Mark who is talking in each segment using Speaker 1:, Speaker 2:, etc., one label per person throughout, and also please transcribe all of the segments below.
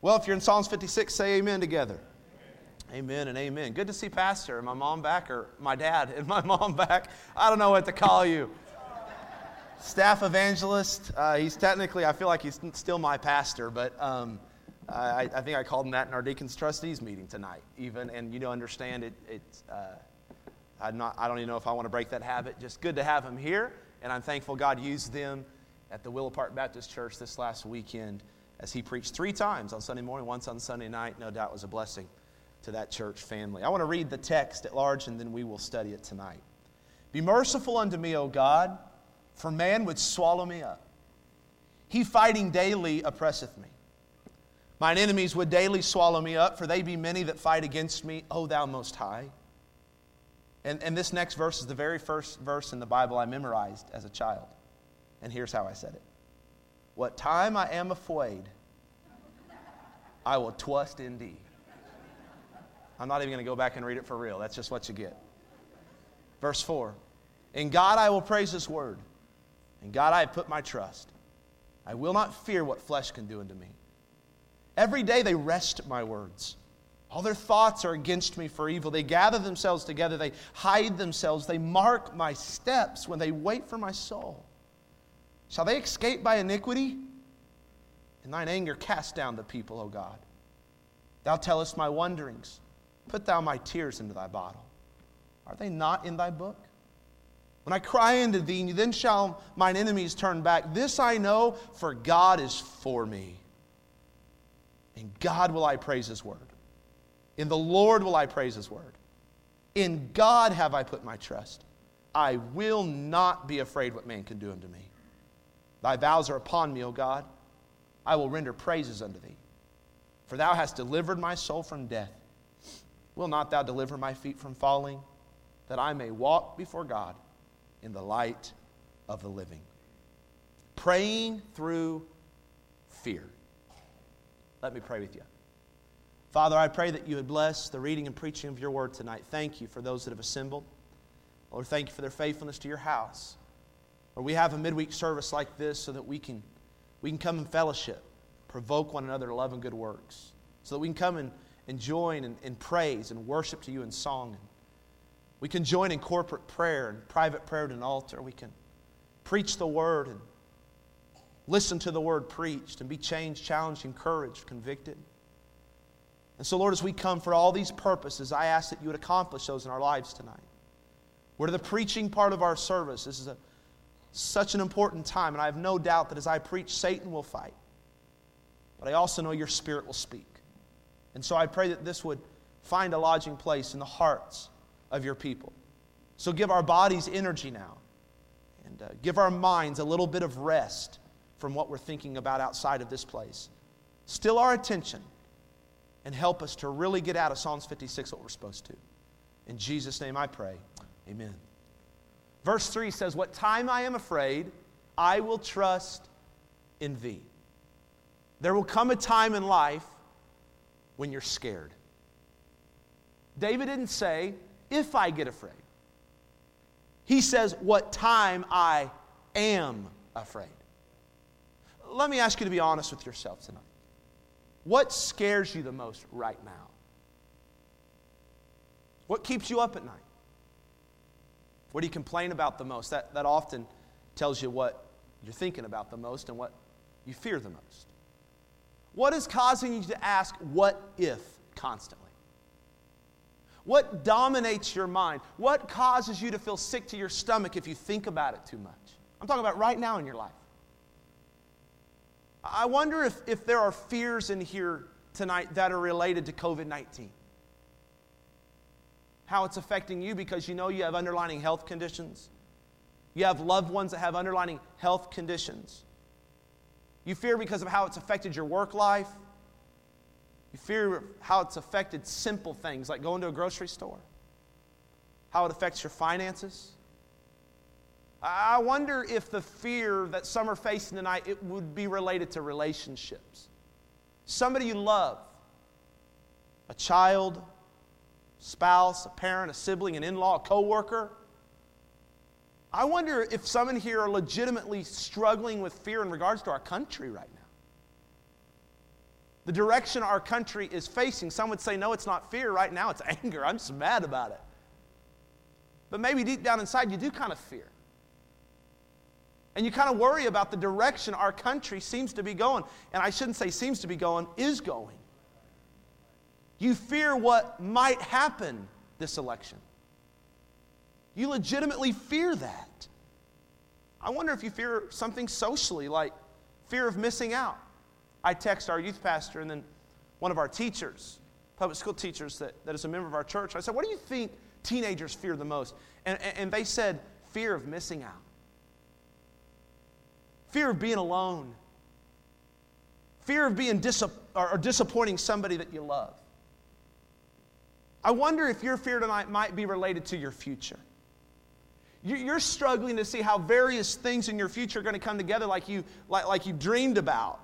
Speaker 1: Well, if you're in Psalms 56, say amen together. Amen and amen. Good to see Pastor and my mom back, or my dad and my mom back. I don't know what to call you. Staff evangelist. Uh, he's technically, I feel like he's still my pastor, but um, I, I, think I called him that in our deacons trustees meeting tonight, even. And you know, understand it. Uh, I'm not, I don't even know if I want to break that habit. Just good to have him here, and I'm thankful God used them at the Willow Park Baptist Church this last weekend as he preached three times on Sunday morning, once on Sunday night. No doubt was a blessing to that church family. I want to read the text at large and then we will study it tonight. Be merciful unto me, O God, for man would swallow me up. He fighting daily oppresseth me. Mine enemies would daily swallow me up, for they be many that fight against me, O thou most high. And, and this next verse is the very first verse in the Bible I memorized as a child. And here's how I said it What time I am afraid, I will trust in thee. I'm not even going to go back and read it for real. That's just what you get. Verse 4 In God I will praise his word. In God I have put my trust. I will not fear what flesh can do unto me. Every day they wrest my words. All their thoughts are against me for evil. They gather themselves together. They hide themselves. They mark my steps when they wait for my soul. Shall they escape by iniquity? In thine anger, cast down the people, O God. Thou tellest my wanderings. Put thou my tears into thy bottle. Are they not in thy book? When I cry unto thee, then shall mine enemies turn back. This I know, for God is for me. In God will I praise his word. In the Lord will I praise his word. In God have I put my trust. I will not be afraid what man can do unto me. Thy vows are upon me, O God. I will render praises unto thee. For thou hast delivered my soul from death Will not thou deliver my feet from falling, that I may walk before God in the light of the living? Praying through fear. Let me pray with you. Father, I pray that you would bless the reading and preaching of your word tonight. Thank you for those that have assembled. Lord, thank you for their faithfulness to your house. Lord, we have a midweek service like this so that we can, we can come in fellowship, provoke one another to love and good works, so that we can come and and join in, in praise and worship to you in song. We can join in corporate prayer and private prayer at an altar. We can preach the word and listen to the word preached and be changed, challenged, encouraged, convicted. And so, Lord, as we come for all these purposes, I ask that you would accomplish those in our lives tonight. We're to the preaching part of our service. This is a, such an important time, and I have no doubt that as I preach, Satan will fight. But I also know your spirit will speak. And so I pray that this would find a lodging place in the hearts of your people. So give our bodies energy now and uh, give our minds a little bit of rest from what we're thinking about outside of this place. Still our attention and help us to really get out of Psalms 56 what we're supposed to. In Jesus' name I pray. Amen. Verse 3 says, What time I am afraid, I will trust in thee. There will come a time in life when you're scared. David didn't say, if I get afraid. He says, what time I am afraid. Let me ask you to be honest with yourself tonight. What scares you the most right now? What keeps you up at night? What do you complain about the most? That, that often tells you what you're thinking about the most and what you fear the most. What is causing you to ask, what if, constantly? What dominates your mind? What causes you to feel sick to your stomach if you think about it too much? I'm talking about right now in your life. I wonder if, if there are fears in here tonight that are related to COVID 19. How it's affecting you because you know you have underlying health conditions. You have loved ones that have underlying health conditions. You fear because of how it's affected your work life. You fear how it's affected simple things like going to a grocery store, how it affects your finances. I wonder if the fear that some are facing tonight it would be related to relationships. Somebody you love, a child, spouse, a parent, a sibling, an in-law, a co worker. I wonder if some in here are legitimately struggling with fear in regards to our country right now. the direction our country is facing. Some would say, no, it's not fear right now, it's anger. I'm mad about it. But maybe deep down inside, you do kind of fear. And you kind of worry about the direction our country seems to be going. And I shouldn't say seems to be going, is going. You fear what might happen this election. You legitimately fear that. I wonder if you fear something socially, like fear of missing out. I text our youth pastor and then one of our teachers, public school teachers that, that is a member of our church. I said, What do you think teenagers fear the most? And, and they said, Fear of missing out, fear of being alone, fear of being dis- or, or disappointing somebody that you love. I wonder if your fear tonight might be related to your future. You're struggling to see how various things in your future are going to come together like you, like, like you dreamed about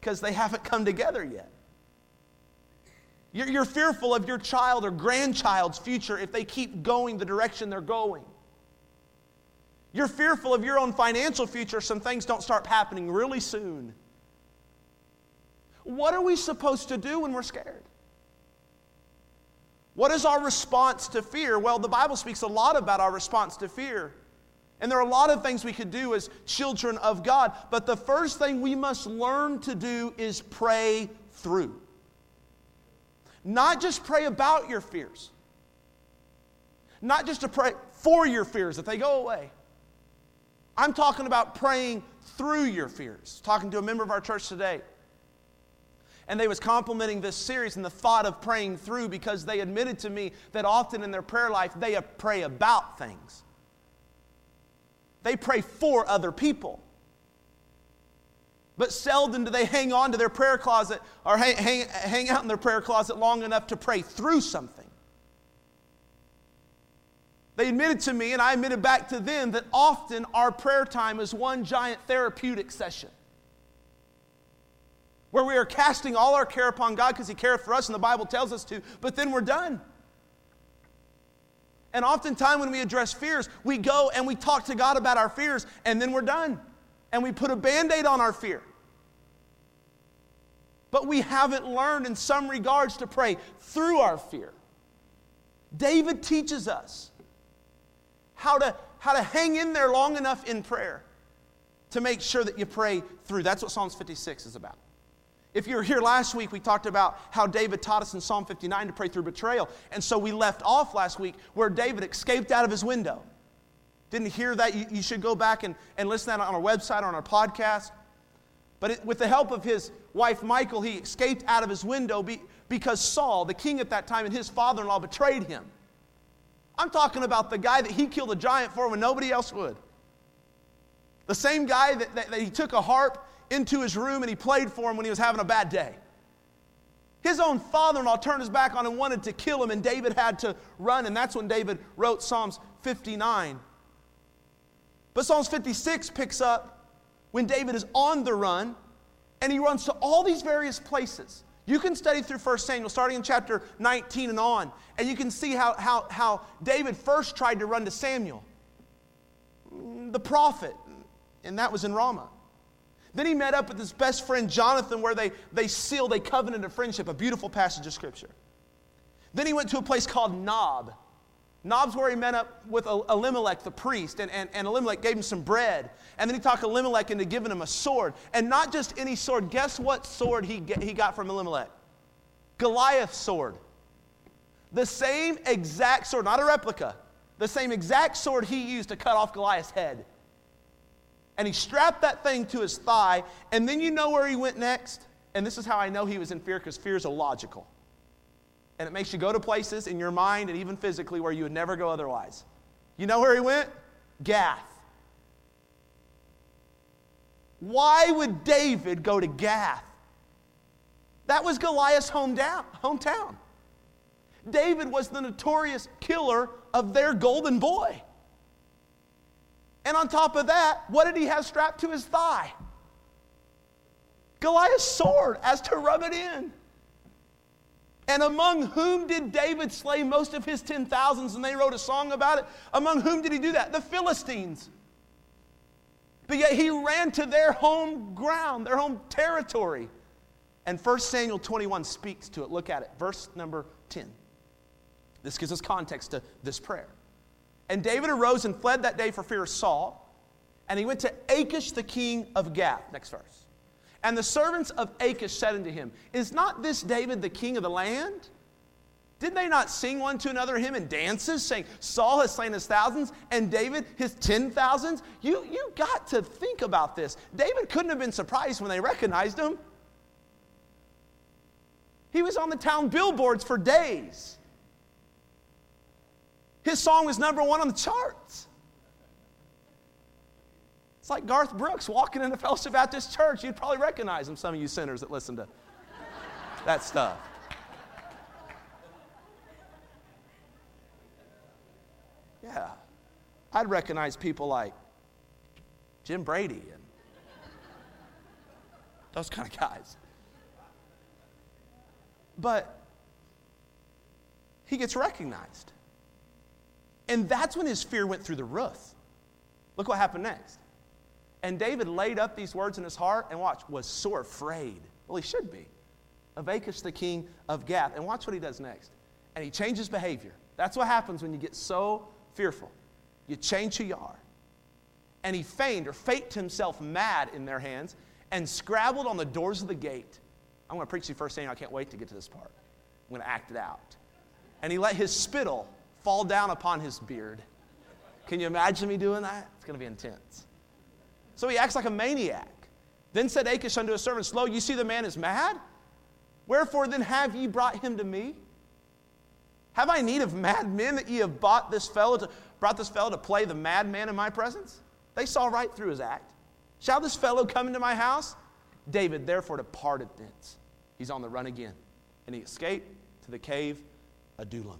Speaker 1: because they haven't come together yet. You're, you're fearful of your child or grandchild's future if they keep going the direction they're going. You're fearful of your own financial future some things don't start happening really soon. What are we supposed to do when we're scared? What is our response to fear? Well, the Bible speaks a lot about our response to fear. And there are a lot of things we could do as children of God, but the first thing we must learn to do is pray through. Not just pray about your fears, not just to pray for your fears that they go away. I'm talking about praying through your fears. Talking to a member of our church today. And they was complimenting this series and the thought of praying through because they admitted to me that often in their prayer life they pray about things. They pray for other people. But seldom do they hang on to their prayer closet or hang, hang, hang out in their prayer closet long enough to pray through something. They admitted to me, and I admitted back to them, that often our prayer time is one giant therapeutic session where we are casting all our care upon God because He cares for us, and the Bible tells us to, but then we're done. And oftentimes, when we address fears, we go and we talk to God about our fears, and then we're done. And we put a band aid on our fear. But we haven't learned, in some regards, to pray through our fear. David teaches us how to, how to hang in there long enough in prayer to make sure that you pray through. That's what Psalms 56 is about. If you were here last week, we talked about how David taught us in Psalm 59 to pray through betrayal. And so we left off last week where David escaped out of his window. Didn't hear that? You, you should go back and, and listen to that on our website or on our podcast. But it, with the help of his wife Michal, he escaped out of his window be, because Saul, the king at that time, and his father in law betrayed him. I'm talking about the guy that he killed a giant for when nobody else would. The same guy that, that, that he took a harp into his room and he played for him when he was having a bad day. His own father in law turned his back on him, wanted to kill him, and David had to run. And that's when David wrote Psalms 59. But Psalms 56 picks up when David is on the run and he runs to all these various places. You can study through 1 Samuel, starting in chapter 19 and on, and you can see how, how, how David first tried to run to Samuel, the prophet, and that was in Ramah. Then he met up with his best friend Jonathan, where they, they sealed a covenant of friendship, a beautiful passage of scripture. Then he went to a place called Nob. Nob's where he met up with Elimelech, the priest, and, and, and Elimelech gave him some bread. And then he talked Elimelech into giving him a sword. And not just any sword. Guess what sword he, get, he got from Elimelech? Goliath's sword. The same exact sword, not a replica, the same exact sword he used to cut off Goliath's head and he strapped that thing to his thigh. And then you know where he went next? And this is how I know he was in fear because fear is illogical. And it makes you go to places in your mind and even physically where you would never go otherwise. You know where he went? Gath. Why would David go to Gath? That was Goliath's hometown. hometown. David was the notorious killer of their golden boy. And on top of that, what did he have strapped to his thigh? Goliath's sword as to rub it in. And among whom did David slay most of his ten thousands? And they wrote a song about it. Among whom did he do that? The Philistines. But yet he ran to their home ground, their home territory. And 1 Samuel 21 speaks to it. Look at it. Verse number 10. This gives us context to this prayer. And David arose and fled that day for fear of Saul. And he went to Achish, the king of Gath. Next verse. And the servants of Achish said unto him, Is not this David the king of the land? Did they not sing one to another hymn and dances, saying, Saul has slain his thousands and David his ten thousands? You, you got to think about this. David couldn't have been surprised when they recognized him. He was on the town billboards for days. His song was number one on the charts. It's like Garth Brooks walking into Fellowship Baptist Church. You'd probably recognize him, some of you sinners that listen to that stuff. Yeah. I'd recognize people like Jim Brady and those kind of guys. But he gets recognized. And that's when his fear went through the roof. Look what happened next. And David laid up these words in his heart and watch, was sore afraid. Well, he should be. Of Achish, the king of Gath. And watch what he does next. And he changes behavior. That's what happens when you get so fearful. You change who you are. And he feigned or faked himself mad in their hands and scrabbled on the doors of the gate. I'm going to preach you first thing. I can't wait to get to this part. I'm going to act it out. And he let his spittle fall down upon his beard. Can you imagine me doing that? It's going to be intense. So he acts like a maniac. Then said Achish unto his servants, Lo, you see the man is mad? Wherefore then have ye brought him to me? Have I need of mad men that ye have bought this fellow to, brought this fellow to play the madman in my presence? They saw right through his act. Shall this fellow come into my house? David therefore departed thence. He's on the run again. And he escaped to the cave Adullam.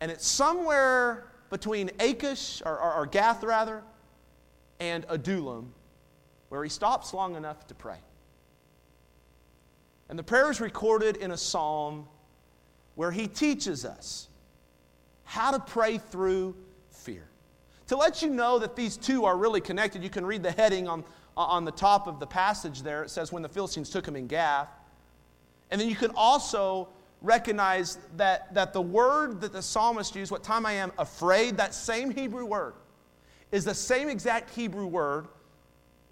Speaker 1: And it's somewhere between Achish, or, or, or Gath rather, and Adullam, where he stops long enough to pray. And the prayer is recorded in a psalm where he teaches us how to pray through fear. To let you know that these two are really connected, you can read the heading on, on the top of the passage there. It says, When the Philistines took him in Gath. And then you can also recognize that, that the word that the psalmist used, what time I am afraid, that same Hebrew word is the same exact Hebrew word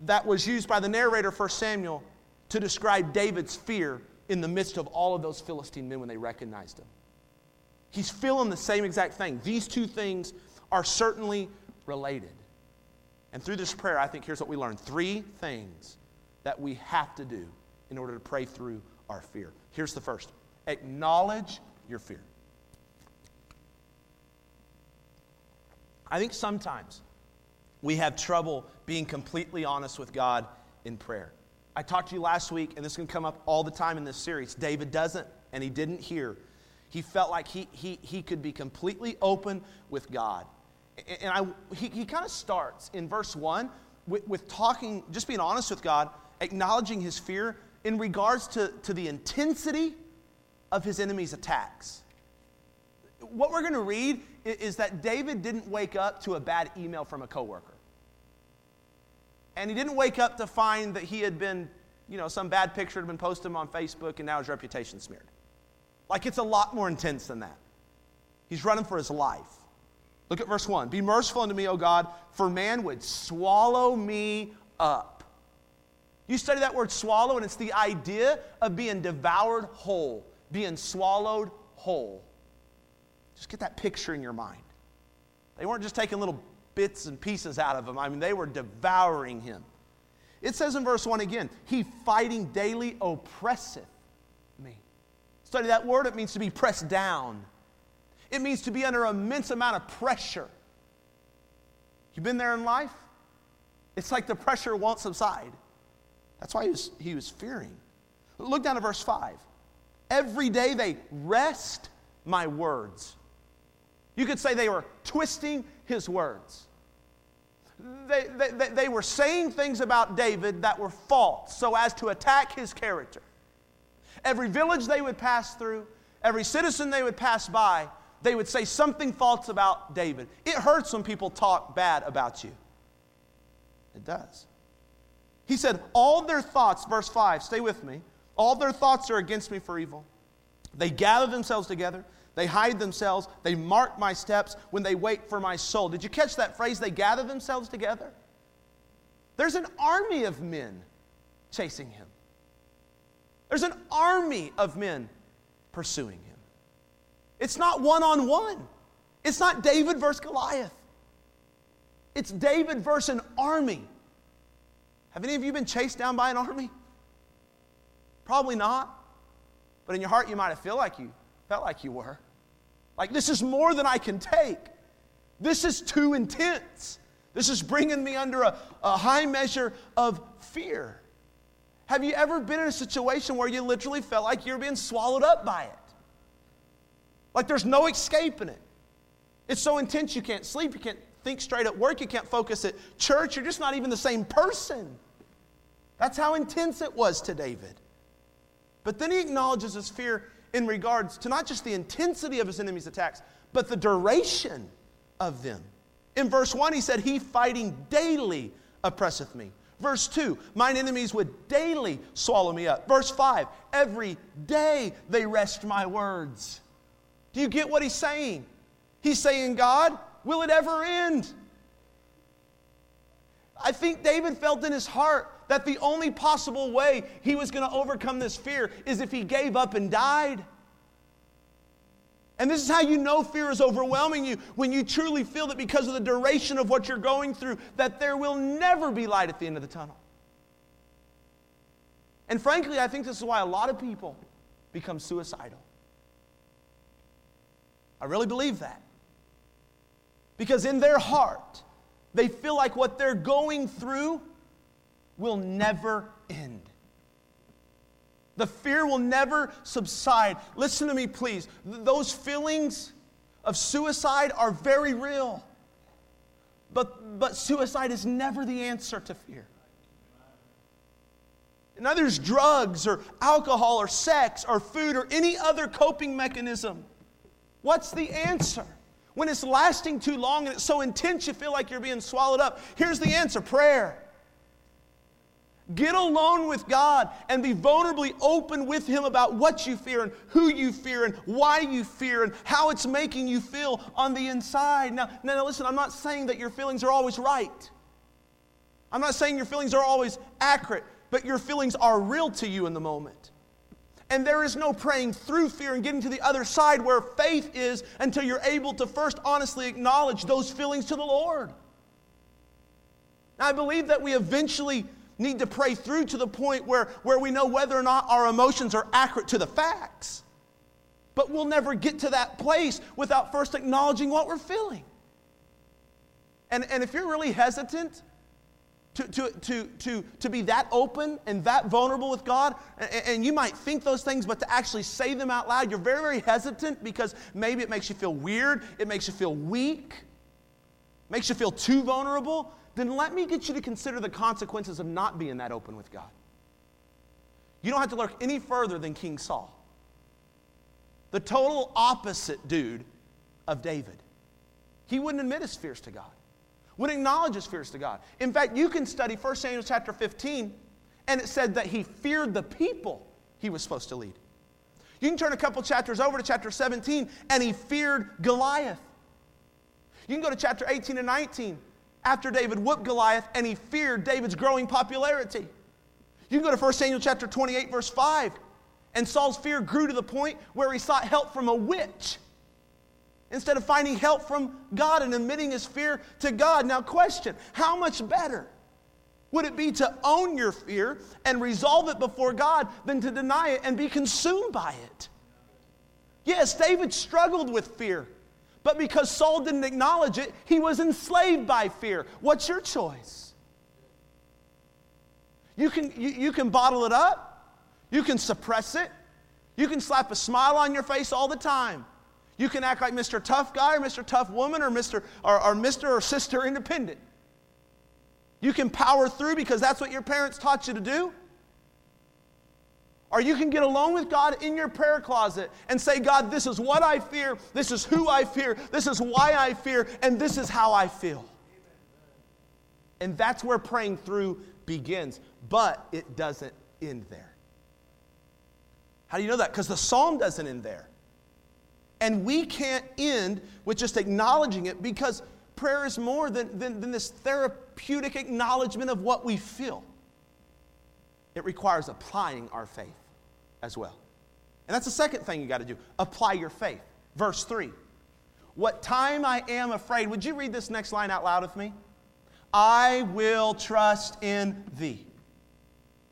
Speaker 1: that was used by the narrator for Samuel to describe David's fear in the midst of all of those Philistine men when they recognized him. He's feeling the same exact thing. These two things are certainly related. And through this prayer, I think here's what we learn three things that we have to do in order to pray through our fear. Here's the first acknowledge your fear. I think sometimes we have trouble being completely honest with God in prayer. I talked to you last week, and this can come up all the time in this series. David doesn't, and he didn't hear. He felt like he, he, he could be completely open with God. And I, he, he kind of starts in verse 1 with, with talking, just being honest with God, acknowledging his fear in regards to, to the intensity of his enemy's attacks. What we're going to read is that David didn't wake up to a bad email from a coworker. And he didn't wake up to find that he had been, you know, some bad picture had been posted on Facebook and now his reputation smeared. Like it's a lot more intense than that. He's running for his life. Look at verse 1. Be merciful unto me, O God, for man would swallow me up. You study that word swallow, and it's the idea of being devoured whole, being swallowed whole. Just get that picture in your mind. They weren't just taking little bits and pieces out of him. I mean, they were devouring him. It says in verse 1 again, He fighting daily oppresseth me. Study that word, it means to be pressed down. It means to be under immense amount of pressure. You've been there in life? It's like the pressure won't subside. That's why he was, he was fearing. Look down to verse 5. Every day they wrest my words. You could say they were twisting his words. They, they, they were saying things about David that were false so as to attack his character. Every village they would pass through, every citizen they would pass by, they would say something false about David. It hurts when people talk bad about you. It does. He said, All their thoughts, verse 5, stay with me, all their thoughts are against me for evil. They gather themselves together. They hide themselves. They mark my steps when they wait for my soul. Did you catch that phrase? They gather themselves together? There's an army of men chasing him. There's an army of men pursuing him. It's not one on one, it's not David versus Goliath. It's David versus an army. Have any of you been chased down by an army? Probably not. But in your heart, you might have felt like you felt like you were. Like this is more than I can take. This is too intense. This is bringing me under a, a high measure of fear. Have you ever been in a situation where you literally felt like you're being swallowed up by it? Like there's no escaping it. It's so intense you can't sleep, you can't think straight at work, you can't focus at church, you're just not even the same person. That's how intense it was to David. But then he acknowledges his fear in regards to not just the intensity of his enemy's attacks, but the duration of them. In verse 1, he said, He fighting daily oppresseth me. Verse 2, mine enemies would daily swallow me up. Verse 5, every day they wrest my words. Do you get what he's saying? He's saying, God, will it ever end? I think David felt in his heart that the only possible way he was going to overcome this fear is if he gave up and died. And this is how you know fear is overwhelming you when you truly feel that because of the duration of what you're going through that there will never be light at the end of the tunnel. And frankly, I think this is why a lot of people become suicidal. I really believe that. Because in their heart, they feel like what they're going through will never end. The fear will never subside. Listen to me, please. Those feelings of suicide are very real. But, but suicide is never the answer to fear. And others, drugs or alcohol or sex or food or any other coping mechanism. What's the answer? When it's lasting too long and it's so intense you feel like you're being swallowed up, here's the answer prayer. Get alone with God and be vulnerably open with Him about what you fear and who you fear and why you fear and how it's making you feel on the inside. Now, now, listen, I'm not saying that your feelings are always right. I'm not saying your feelings are always accurate, but your feelings are real to you in the moment. And there is no praying through fear and getting to the other side where faith is until you're able to first honestly acknowledge those feelings to the Lord. Now, I believe that we eventually need to pray through to the point where, where we know whether or not our emotions are accurate to the facts. But we'll never get to that place without first acknowledging what we're feeling. And, and if you're really hesitant to, to, to, to, to be that open and that vulnerable with God, and, and you might think those things, but to actually say them out loud, you're very, very hesitant because maybe it makes you feel weird, it makes you feel weak, makes you feel too vulnerable then let me get you to consider the consequences of not being that open with God. You don't have to look any further than King Saul, the total opposite dude of David. He wouldn't admit his fears to God, wouldn't acknowledge his fears to God. In fact, you can study 1 Samuel chapter 15, and it said that he feared the people he was supposed to lead. You can turn a couple chapters over to chapter 17, and he feared Goliath. You can go to chapter 18 and 19, after David whooped Goliath and he feared David's growing popularity. You can go to 1 Samuel chapter 28, verse 5. And Saul's fear grew to the point where he sought help from a witch instead of finding help from God and admitting his fear to God. Now, question how much better would it be to own your fear and resolve it before God than to deny it and be consumed by it? Yes, David struggled with fear. But because Saul didn't acknowledge it, he was enslaved by fear. What's your choice? You can, you, you can bottle it up, you can suppress it, you can slap a smile on your face all the time. You can act like Mr. Tough Guy or Mr. Tough Woman or Mr. or, or Mr. or Sister Independent. You can power through because that's what your parents taught you to do. Or you can get alone with God in your prayer closet and say, God, this is what I fear, this is who I fear, this is why I fear, and this is how I feel. And that's where praying through begins, but it doesn't end there. How do you know that? Because the psalm doesn't end there. And we can't end with just acknowledging it because prayer is more than, than, than this therapeutic acknowledgement of what we feel. It requires applying our faith as well. And that's the second thing you got to do apply your faith. Verse 3. What time I am afraid. Would you read this next line out loud with me? I will trust in thee.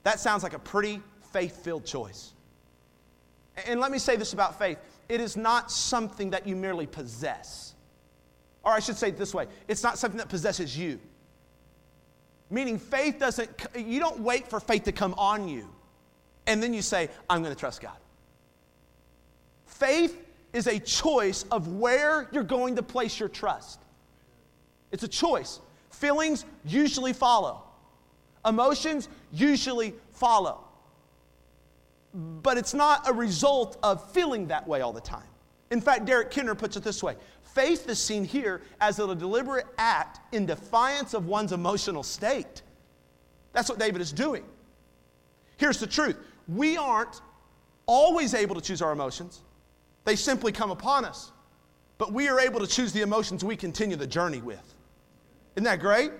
Speaker 1: That sounds like a pretty faith filled choice. And let me say this about faith it is not something that you merely possess. Or I should say it this way it's not something that possesses you. Meaning, faith doesn't, you don't wait for faith to come on you and then you say, I'm going to trust God. Faith is a choice of where you're going to place your trust. It's a choice. Feelings usually follow, emotions usually follow. But it's not a result of feeling that way all the time. In fact, Derek Kidner puts it this way faith is seen here as a deliberate act in defiance of one's emotional state. That's what David is doing. Here's the truth we aren't always able to choose our emotions, they simply come upon us. But we are able to choose the emotions we continue the journey with. Isn't that great?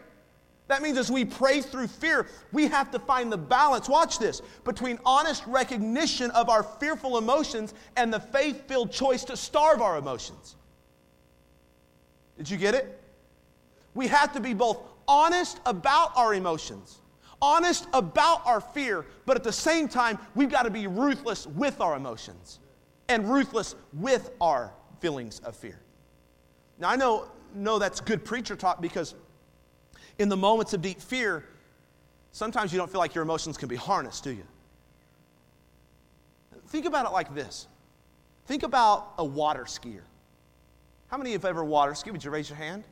Speaker 1: That means as we pray through fear, we have to find the balance, watch this, between honest recognition of our fearful emotions and the faith filled choice to starve our emotions. Did you get it? We have to be both honest about our emotions, honest about our fear, but at the same time, we've got to be ruthless with our emotions and ruthless with our feelings of fear. Now, I know, know that's good preacher talk because in the moments of deep fear, sometimes you don't feel like your emotions can be harnessed, do you? Think about it like this think about a water skier. How many of you have ever water skied? Would you raise your hand?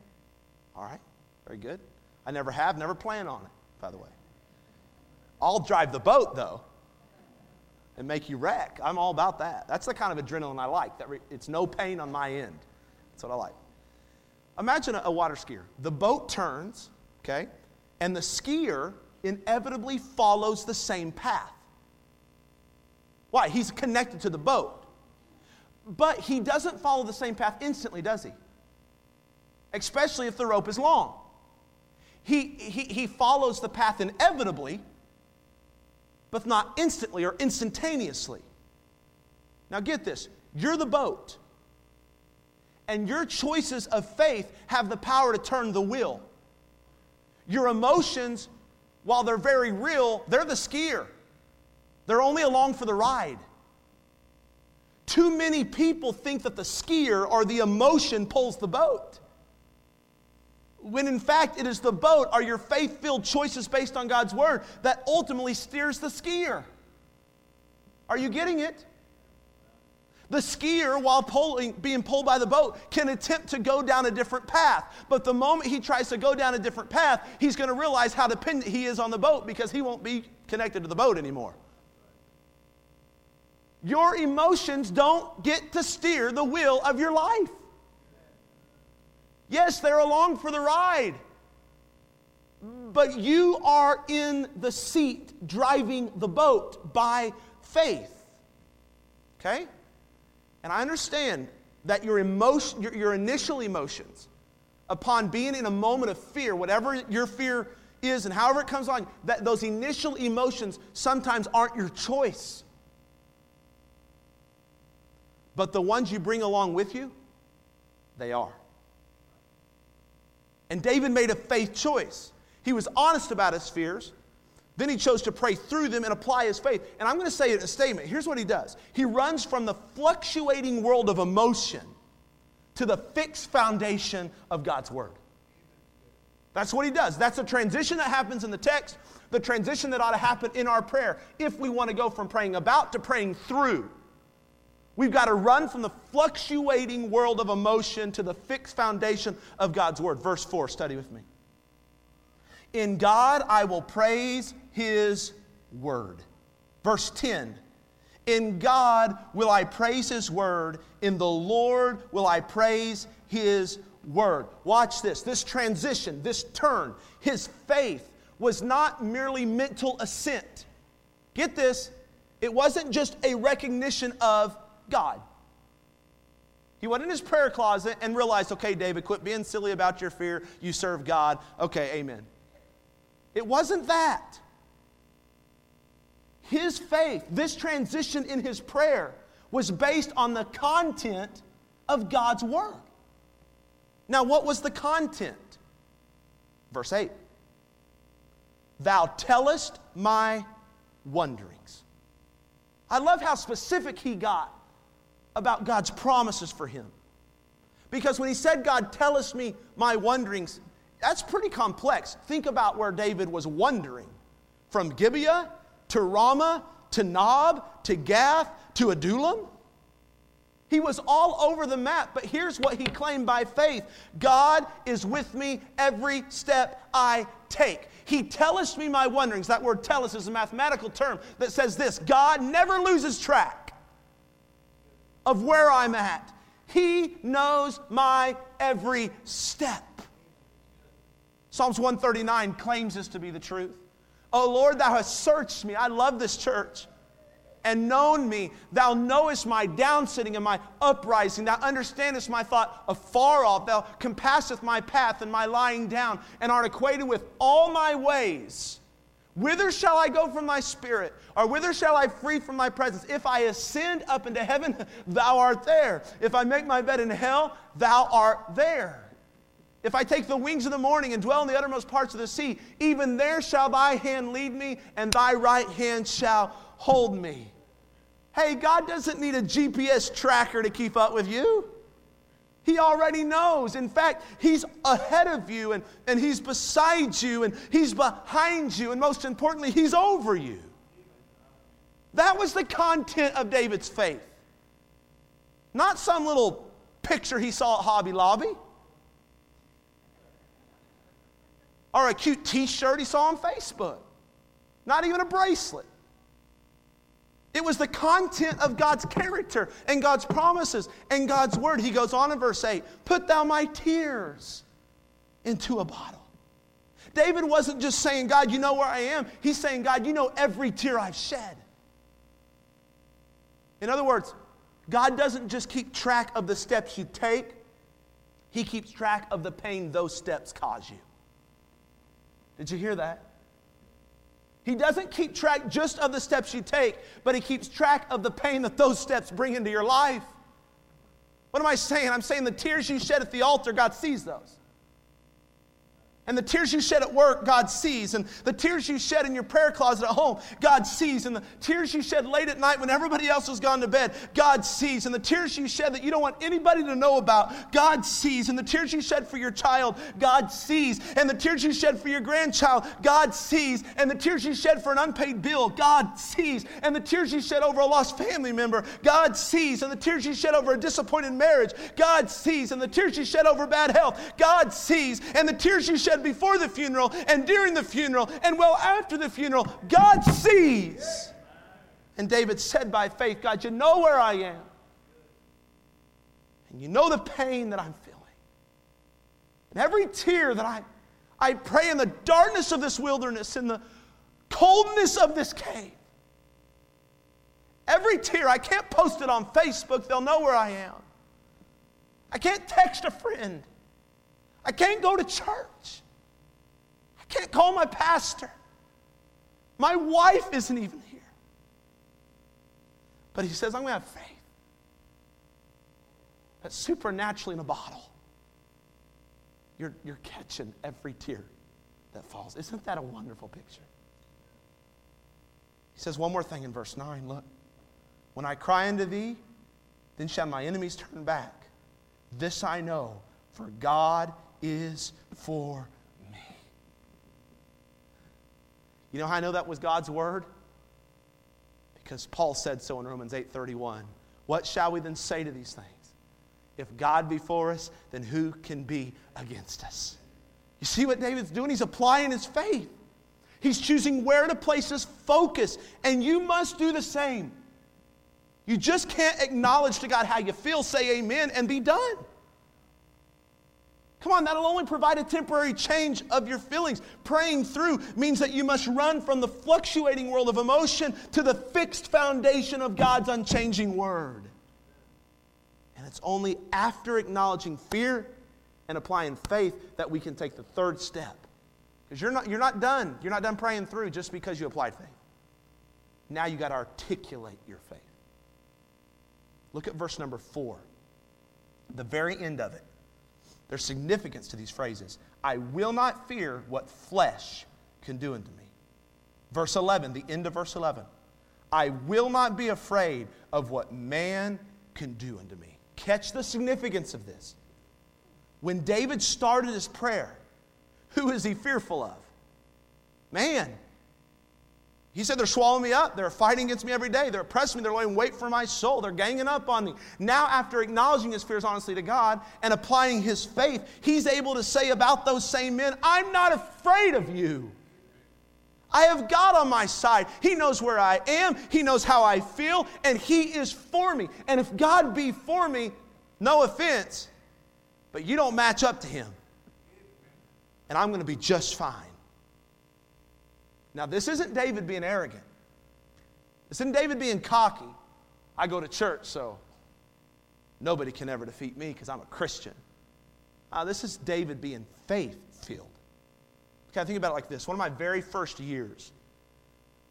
Speaker 1: All right, very good. I never have, never plan on it, by the way. I'll drive the boat, though, and make you wreck. I'm all about that. That's the kind of adrenaline I like. That re- it's no pain on my end. That's what I like. Imagine a, a water skier. The boat turns, okay? And the skier inevitably follows the same path. Why? He's connected to the boat. But he doesn't follow the same path instantly, does he? Especially if the rope is long. He, he, he follows the path inevitably, but not instantly or instantaneously. Now, get this you're the boat, and your choices of faith have the power to turn the wheel. Your emotions, while they're very real, they're the skier. They're only along for the ride. Too many people think that the skier or the emotion pulls the boat. When in fact, it is the boat or your faith filled choices based on God's word that ultimately steers the skier. Are you getting it? The skier, while pulling, being pulled by the boat, can attempt to go down a different path. But the moment he tries to go down a different path, he's going to realize how dependent he is on the boat because he won't be connected to the boat anymore. Your emotions don't get to steer the wheel of your life. Yes, they're along for the ride, but you are in the seat driving the boat by faith. Okay? And I understand that your, emotion, your, your initial emotions, upon being in a moment of fear, whatever your fear is and however it comes on, that those initial emotions sometimes aren't your choice. But the ones you bring along with you, they are. And David made a faith choice. He was honest about his fears, then he chose to pray through them and apply his faith. And I'm going to say it in a statement. Here's what he does he runs from the fluctuating world of emotion to the fixed foundation of God's word. That's what he does. That's a transition that happens in the text, the transition that ought to happen in our prayer if we want to go from praying about to praying through. We've got to run from the fluctuating world of emotion to the fixed foundation of God's word. Verse 4, study with me. In God I will praise his word. Verse 10 In God will I praise his word, in the Lord will I praise his word. Watch this, this transition, this turn. His faith was not merely mental assent. Get this, it wasn't just a recognition of God. He went in his prayer closet and realized, okay, David, quit being silly about your fear. You serve God. Okay, amen. It wasn't that. His faith, this transition in his prayer, was based on the content of God's word. Now, what was the content? Verse 8 Thou tellest my wonderings. I love how specific he got about God's promises for him. Because when he said, God, tellest me my wonderings, that's pretty complex. Think about where David was wandering from Gibeah to Ramah to Nob to Gath to Adullam. He was all over the map, but here's what he claimed by faith God is with me every step I take. He telleth me my wanderings. That word telleth is a mathematical term that says this God never loses track of where I'm at. He knows my every step. Psalms 139 claims this to be the truth. Oh Lord, thou hast searched me. I love this church. And known me. Thou knowest my downsitting and my uprising. Thou understandest my thought afar off. Thou compasseth my path and my lying down, and art acquainted with all my ways. Whither shall I go from thy spirit? Or whither shall I flee from thy presence? If I ascend up into heaven, thou art there. If I make my bed in hell, thou art there. If I take the wings of the morning and dwell in the uttermost parts of the sea, even there shall thy hand lead me, and thy right hand shall hold me. Hey, God doesn't need a GPS tracker to keep up with you. He already knows. In fact, He's ahead of you, and, and He's beside you, and He's behind you, and most importantly, He's over you. That was the content of David's faith. Not some little picture he saw at Hobby Lobby. Or a cute t shirt he saw on Facebook. Not even a bracelet. It was the content of God's character and God's promises and God's word. He goes on in verse 8 Put thou my tears into a bottle. David wasn't just saying, God, you know where I am. He's saying, God, you know every tear I've shed. In other words, God doesn't just keep track of the steps you take, He keeps track of the pain those steps cause you. Did you hear that? He doesn't keep track just of the steps you take, but he keeps track of the pain that those steps bring into your life. What am I saying? I'm saying the tears you shed at the altar, God sees those. And the tears you shed at work, God sees. And the tears you shed in your prayer closet at home, God sees. And the tears you shed late at night when everybody else has gone to bed, God sees. And the tears you shed that you don't want anybody to know about, God sees. And the tears you shed for your child, God sees. And the tears you shed for your grandchild, God sees. And the tears you shed for an unpaid bill, God sees. And the tears you shed over a lost family member, God sees. And the tears you shed over a disappointed marriage, God sees. And the tears you shed over bad health, God sees. And the tears you shed shed before the funeral and during the funeral and well after the funeral, God sees. And David said by faith, God, you know where I am. And you know the pain that I'm feeling. And every tear that I, I pray in the darkness of this wilderness, in the coldness of this cave. Every tear, I can't post it on Facebook, they'll know where I am. I can't text a friend. I can't go to church. Can't call my pastor. My wife isn't even here. But he says, I'm going to have faith. That's supernaturally in a bottle. You're, you're catching every tear that falls. Isn't that a wonderful picture? He says one more thing in verse 9 look. When I cry unto thee, then shall my enemies turn back. This I know, for God is for me. You know how I know that was God's word? Because Paul said so in Romans 8:31. What shall we then say to these things? If God be for us, then who can be against us? You see what David's doing? He's applying his faith. He's choosing where to place his focus, and you must do the same. You just can't acknowledge to God how you feel, say amen, and be done. Come on, that'll only provide a temporary change of your feelings. Praying through means that you must run from the fluctuating world of emotion to the fixed foundation of God's unchanging word. And it's only after acknowledging fear and applying faith that we can take the third step. Because you're not, you're not done. You're not done praying through just because you applied faith. Now you got to articulate your faith. Look at verse number four, the very end of it. There's significance to these phrases. I will not fear what flesh can do unto me. Verse 11, the end of verse 11. I will not be afraid of what man can do unto me. Catch the significance of this. When David started his prayer, who is he fearful of? Man. He said, They're swallowing me up. They're fighting against me every day. They're oppressing me. They're laying wait for my soul. They're ganging up on me. Now, after acknowledging his fears honestly to God and applying his faith, he's able to say about those same men, I'm not afraid of you. I have God on my side. He knows where I am, He knows how I feel, and He is for me. And if God be for me, no offense, but you don't match up to Him. And I'm going to be just fine. Now, this isn't David being arrogant. This isn't David being cocky. I go to church, so nobody can ever defeat me because I'm a Christian. Uh, this is David being faith filled. Okay, I think about it like this. One of my very first years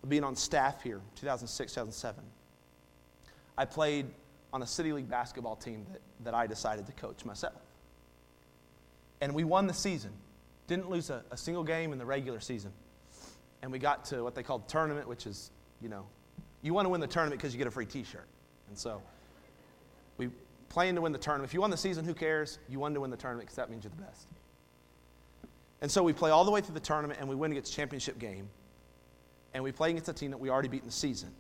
Speaker 1: of being on staff here, 2006, 2007, I played on a City League basketball team that, that I decided to coach myself. And we won the season. Didn't lose a, a single game in the regular season and we got to what they called the tournament, which is, you know, you want to win the tournament because you get a free T-shirt. And so we playing to win the tournament. If you won the season, who cares? You won to win the tournament because that means you're the best. And so we play all the way through the tournament and we win against championship game. And we play against a team that we already beat in the season.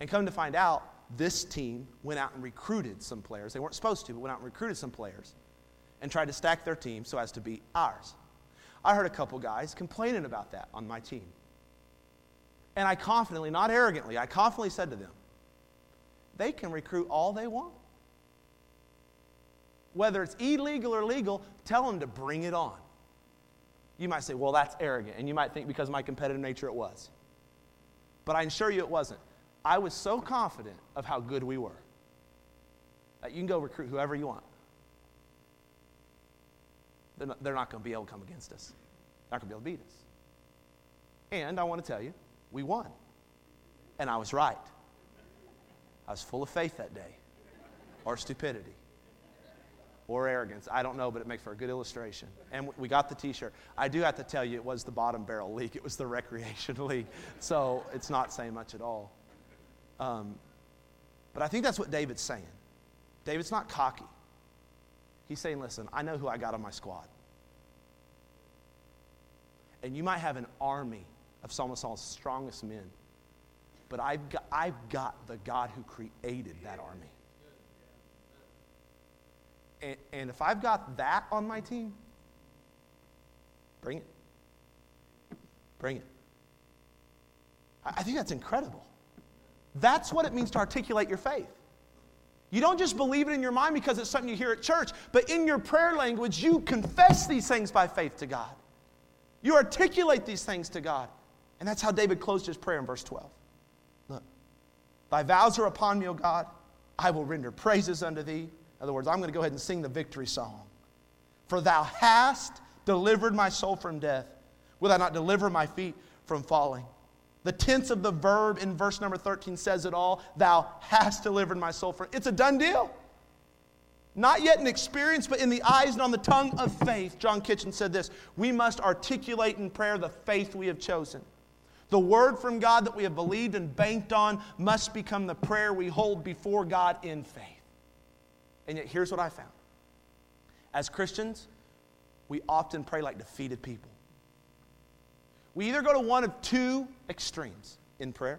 Speaker 1: And come to find out, this team went out and recruited some players. They weren't supposed to, but went out and recruited some players and tried to stack their team so as to beat ours. I heard a couple guys complaining about that on my team. And I confidently, not arrogantly, I confidently said to them, they can recruit all they want. Whether it's illegal or legal, tell them to bring it on. You might say, well, that's arrogant. And you might think because of my competitive nature it was. But I assure you it wasn't. I was so confident of how good we were that you can go recruit whoever you want. They're not, not going to be able to come against us. They're not going to be able to beat us. And I want to tell you, we won. And I was right. I was full of faith that day, or stupidity, or arrogance. I don't know, but it makes for a good illustration. And we got the t shirt. I do have to tell you, it was the bottom barrel league, it was the recreation league. So it's not saying much at all. Um, but I think that's what David's saying. David's not cocky. He's saying, listen, I know who I got on my squad. And you might have an army of some of Saul's strongest men. But I've got, I've got the God who created that army. And, and if I've got that on my team, bring it. Bring it. I, I think that's incredible. That's what it means to articulate your faith. You don't just believe it in your mind because it's something you hear at church, but in your prayer language, you confess these things by faith to God. You articulate these things to God. And that's how David closed his prayer in verse 12. Look, thy vows are upon me, O God. I will render praises unto thee. In other words, I'm going to go ahead and sing the victory song. For thou hast delivered my soul from death. Will thou not deliver my feet from falling? The tense of the verb in verse number 13 says it all. Thou hast delivered my soul from. It's a done deal. Not yet an experience, but in the eyes and on the tongue of faith. John Kitchen said this We must articulate in prayer the faith we have chosen. The word from God that we have believed and banked on must become the prayer we hold before God in faith. And yet, here's what I found as Christians, we often pray like defeated people. We either go to one of two extremes in prayer,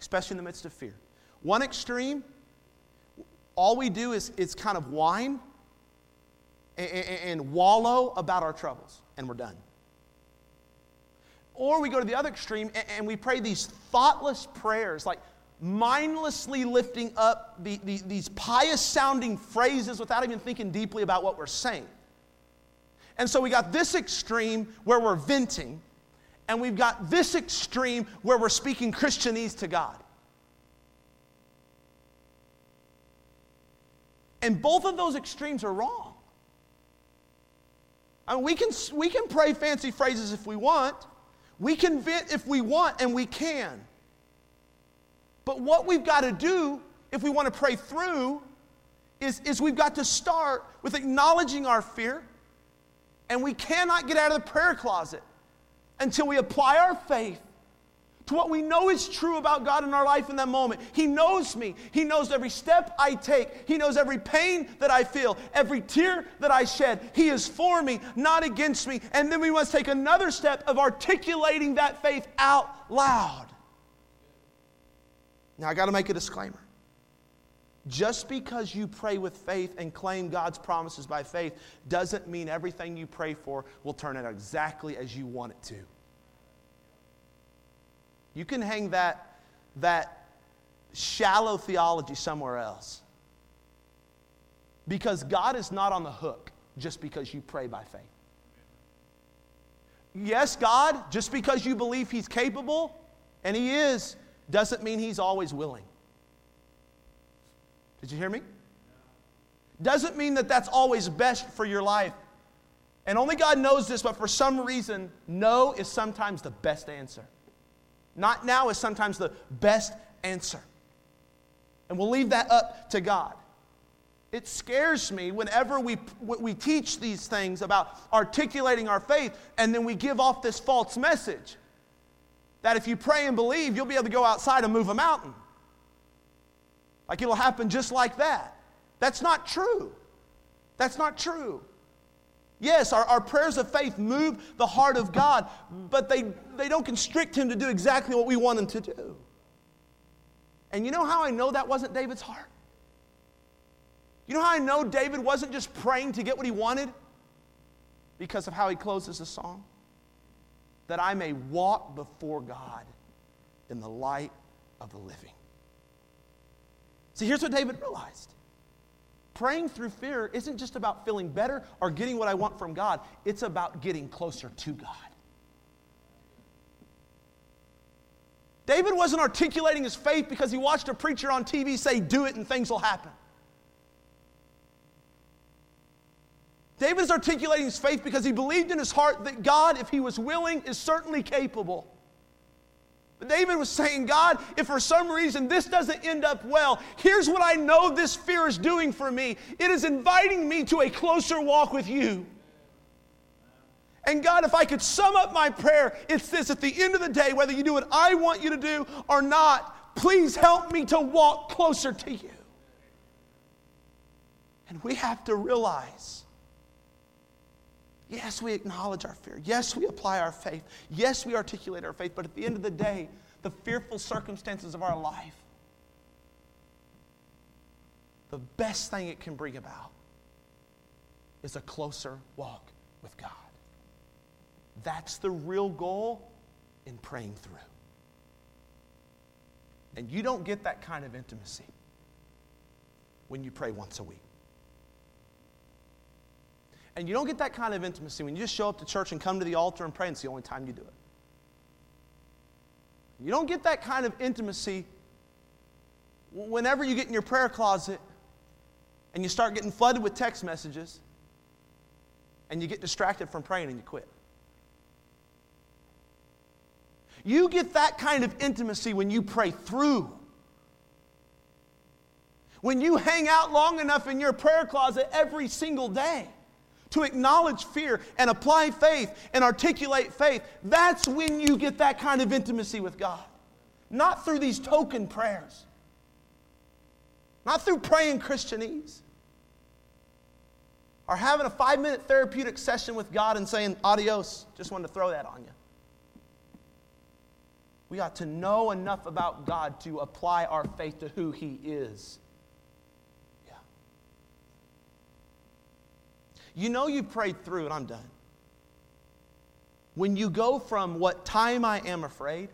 Speaker 1: especially in the midst of fear. One extreme, all we do is, is kind of whine and, and, and wallow about our troubles, and we're done. Or we go to the other extreme and, and we pray these thoughtless prayers, like mindlessly lifting up the, the, these pious sounding phrases without even thinking deeply about what we're saying. And so we got this extreme where we're venting, and we've got this extreme where we're speaking Christianese to God. And both of those extremes are wrong. I mean, we can, we can pray fancy phrases if we want. We can vent if we want, and we can. But what we've got to do if we want to pray through is, is we've got to start with acknowledging our fear, and we cannot get out of the prayer closet until we apply our faith to what we know is true about God in our life in that moment. He knows me. He knows every step I take. He knows every pain that I feel, every tear that I shed. He is for me, not against me. And then we must take another step of articulating that faith out loud. Now, I got to make a disclaimer. Just because you pray with faith and claim God's promises by faith doesn't mean everything you pray for will turn out exactly as you want it to. You can hang that, that shallow theology somewhere else. Because God is not on the hook just because you pray by faith. Yes, God, just because you believe He's capable, and He is, doesn't mean He's always willing. Did you hear me? Doesn't mean that that's always best for your life. And only God knows this, but for some reason, no is sometimes the best answer. Not now is sometimes the best answer. And we'll leave that up to God. It scares me whenever we, we teach these things about articulating our faith and then we give off this false message that if you pray and believe, you'll be able to go outside and move a mountain. Like it'll happen just like that. That's not true. That's not true. Yes, our, our prayers of faith move the heart of God, but they, they don't constrict Him to do exactly what we want Him to do. And you know how I know that wasn't David's heart? You know how I know David wasn't just praying to get what he wanted? Because of how he closes the song? That I may walk before God in the light of the living. See, here's what David realized praying through fear isn't just about feeling better or getting what I want from God, it's about getting closer to God. David wasn't articulating his faith because he watched a preacher on TV say, Do it and things will happen. David is articulating his faith because he believed in his heart that God, if he was willing, is certainly capable. But David was saying, God, if for some reason this doesn't end up well, here's what I know this fear is doing for me it is inviting me to a closer walk with you. And God, if I could sum up my prayer, it's this at the end of the day, whether you do what I want you to do or not, please help me to walk closer to you. And we have to realize Yes, we acknowledge our fear. Yes, we apply our faith. Yes, we articulate our faith. But at the end of the day, the fearful circumstances of our life, the best thing it can bring about is a closer walk with God. That's the real goal in praying through. And you don't get that kind of intimacy when you pray once a week. And you don't get that kind of intimacy when you just show up to church and come to the altar and pray, and it's the only time you do it. You don't get that kind of intimacy whenever you get in your prayer closet and you start getting flooded with text messages and you get distracted from praying and you quit. You get that kind of intimacy when you pray through. When you hang out long enough in your prayer closet every single day to acknowledge fear and apply faith and articulate faith, that's when you get that kind of intimacy with God. Not through these token prayers, not through praying Christianese, or having a five minute therapeutic session with God and saying, adios, just wanted to throw that on you. We ought to know enough about God to apply our faith to who He is You know you prayed through, and I'm done. When you go from what time I am afraid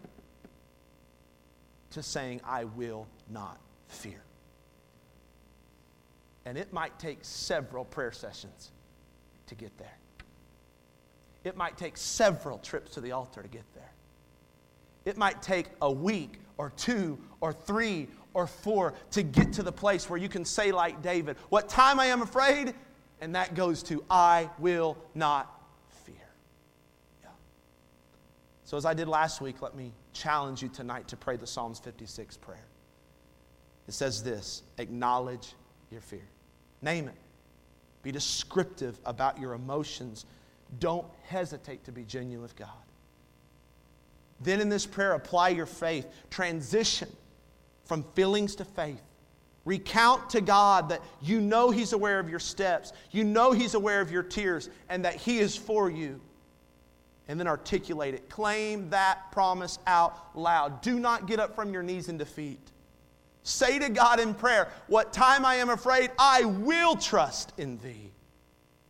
Speaker 1: to saying, I will not fear. And it might take several prayer sessions to get there. it might take several trips to the altar to get there. It might take a week or two or three or four to get to the place where you can say, like David, What time I am afraid? And that goes to, I will not fear. Yeah. So, as I did last week, let me challenge you tonight to pray the Psalms 56 prayer. It says this acknowledge your fear, name it, be descriptive about your emotions. Don't hesitate to be genuine with God. Then in this prayer, apply your faith. Transition from feelings to faith. Recount to God that you know He's aware of your steps, you know He's aware of your tears, and that He is for you. And then articulate it. Claim that promise out loud. Do not get up from your knees in defeat. Say to God in prayer, What time I am afraid, I will trust in Thee.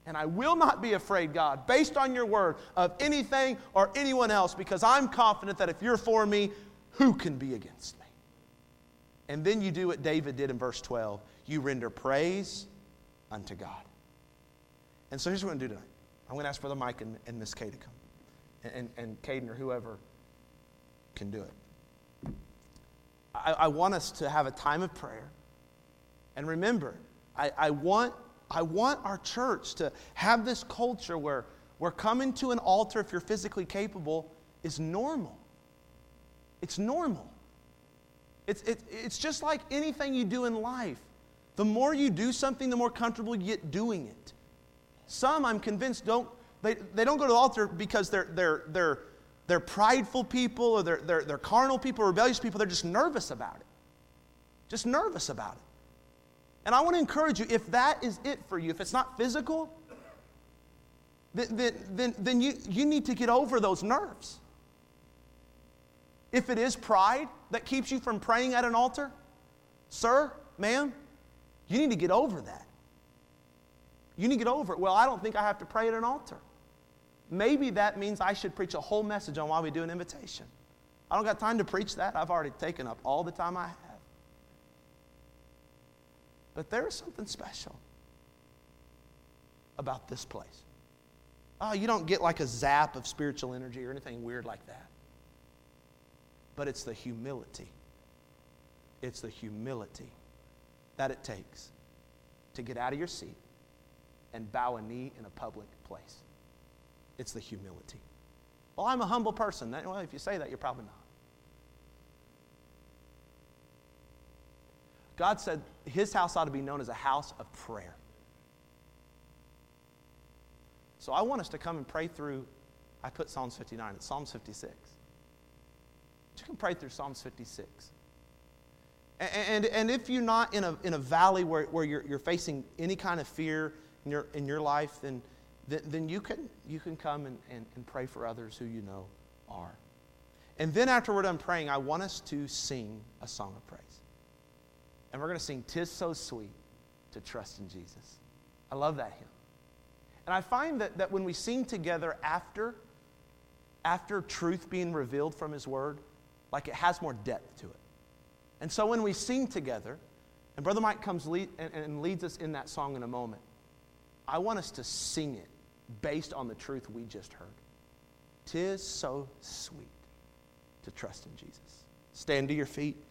Speaker 1: And I will not be afraid, God, based on your word, of anything or anyone else, because I'm confident that if you're for me, who can be against me? And then you do what David did in verse 12 you render praise unto God. And so here's what I'm going to do tonight I'm going to ask Brother Mike and, and Miss Kay to come, and, and Caden or whoever can do it. I, I, want us to have a time of prayer. And remember, I, I want I want our church to have this culture where, where coming to an altar, if you're physically capable, is normal. It's normal. It's, it, it's just like anything you do in life. The more you do something, the more comfortable you get doing it. Some, I'm convinced, don't, they, they don't go to the altar because they're, they're, they're, they're prideful people or they're, they're, they're carnal people, rebellious people. They're just nervous about it. Just nervous about it. And I want to encourage you if that is it for you, if it's not physical, then, then, then you, you need to get over those nerves. If it is pride that keeps you from praying at an altar, sir, ma'am, you need to get over that. You need to get over it. Well, I don't think I have to pray at an altar. Maybe that means I should preach a whole message on why we do an invitation. I don't got time to preach that. I've already taken up all the time I have. But there is something special about this place. Oh, you don't get like a zap of spiritual energy or anything weird like that. But it's the humility. It's the humility that it takes to get out of your seat and bow a knee in a public place. It's the humility. Well, I'm a humble person. Well, if you say that, you're probably not. God said his house ought to be known as a house of prayer. So I want us to come and pray through. I put Psalms 59, it's Psalms 56. You can pray through Psalms 56. And, and, if you're not in a, in a valley where, where you're, you're facing any kind of fear in your, in your life, then, then, then you, can, you can come and, and, and pray for others who you know are. And then after we're done praying, I want us to sing a song of praise. And we're going to sing Tis So Sweet to Trust in Jesus. I love that hymn. And I find that, that when we sing together after, after truth being revealed from His Word, like it has more depth to it. And so when we sing together, and Brother Mike comes lead, and, and leads us in that song in a moment, I want us to sing it based on the truth we just heard. Tis so sweet to trust in Jesus. Stand to your feet.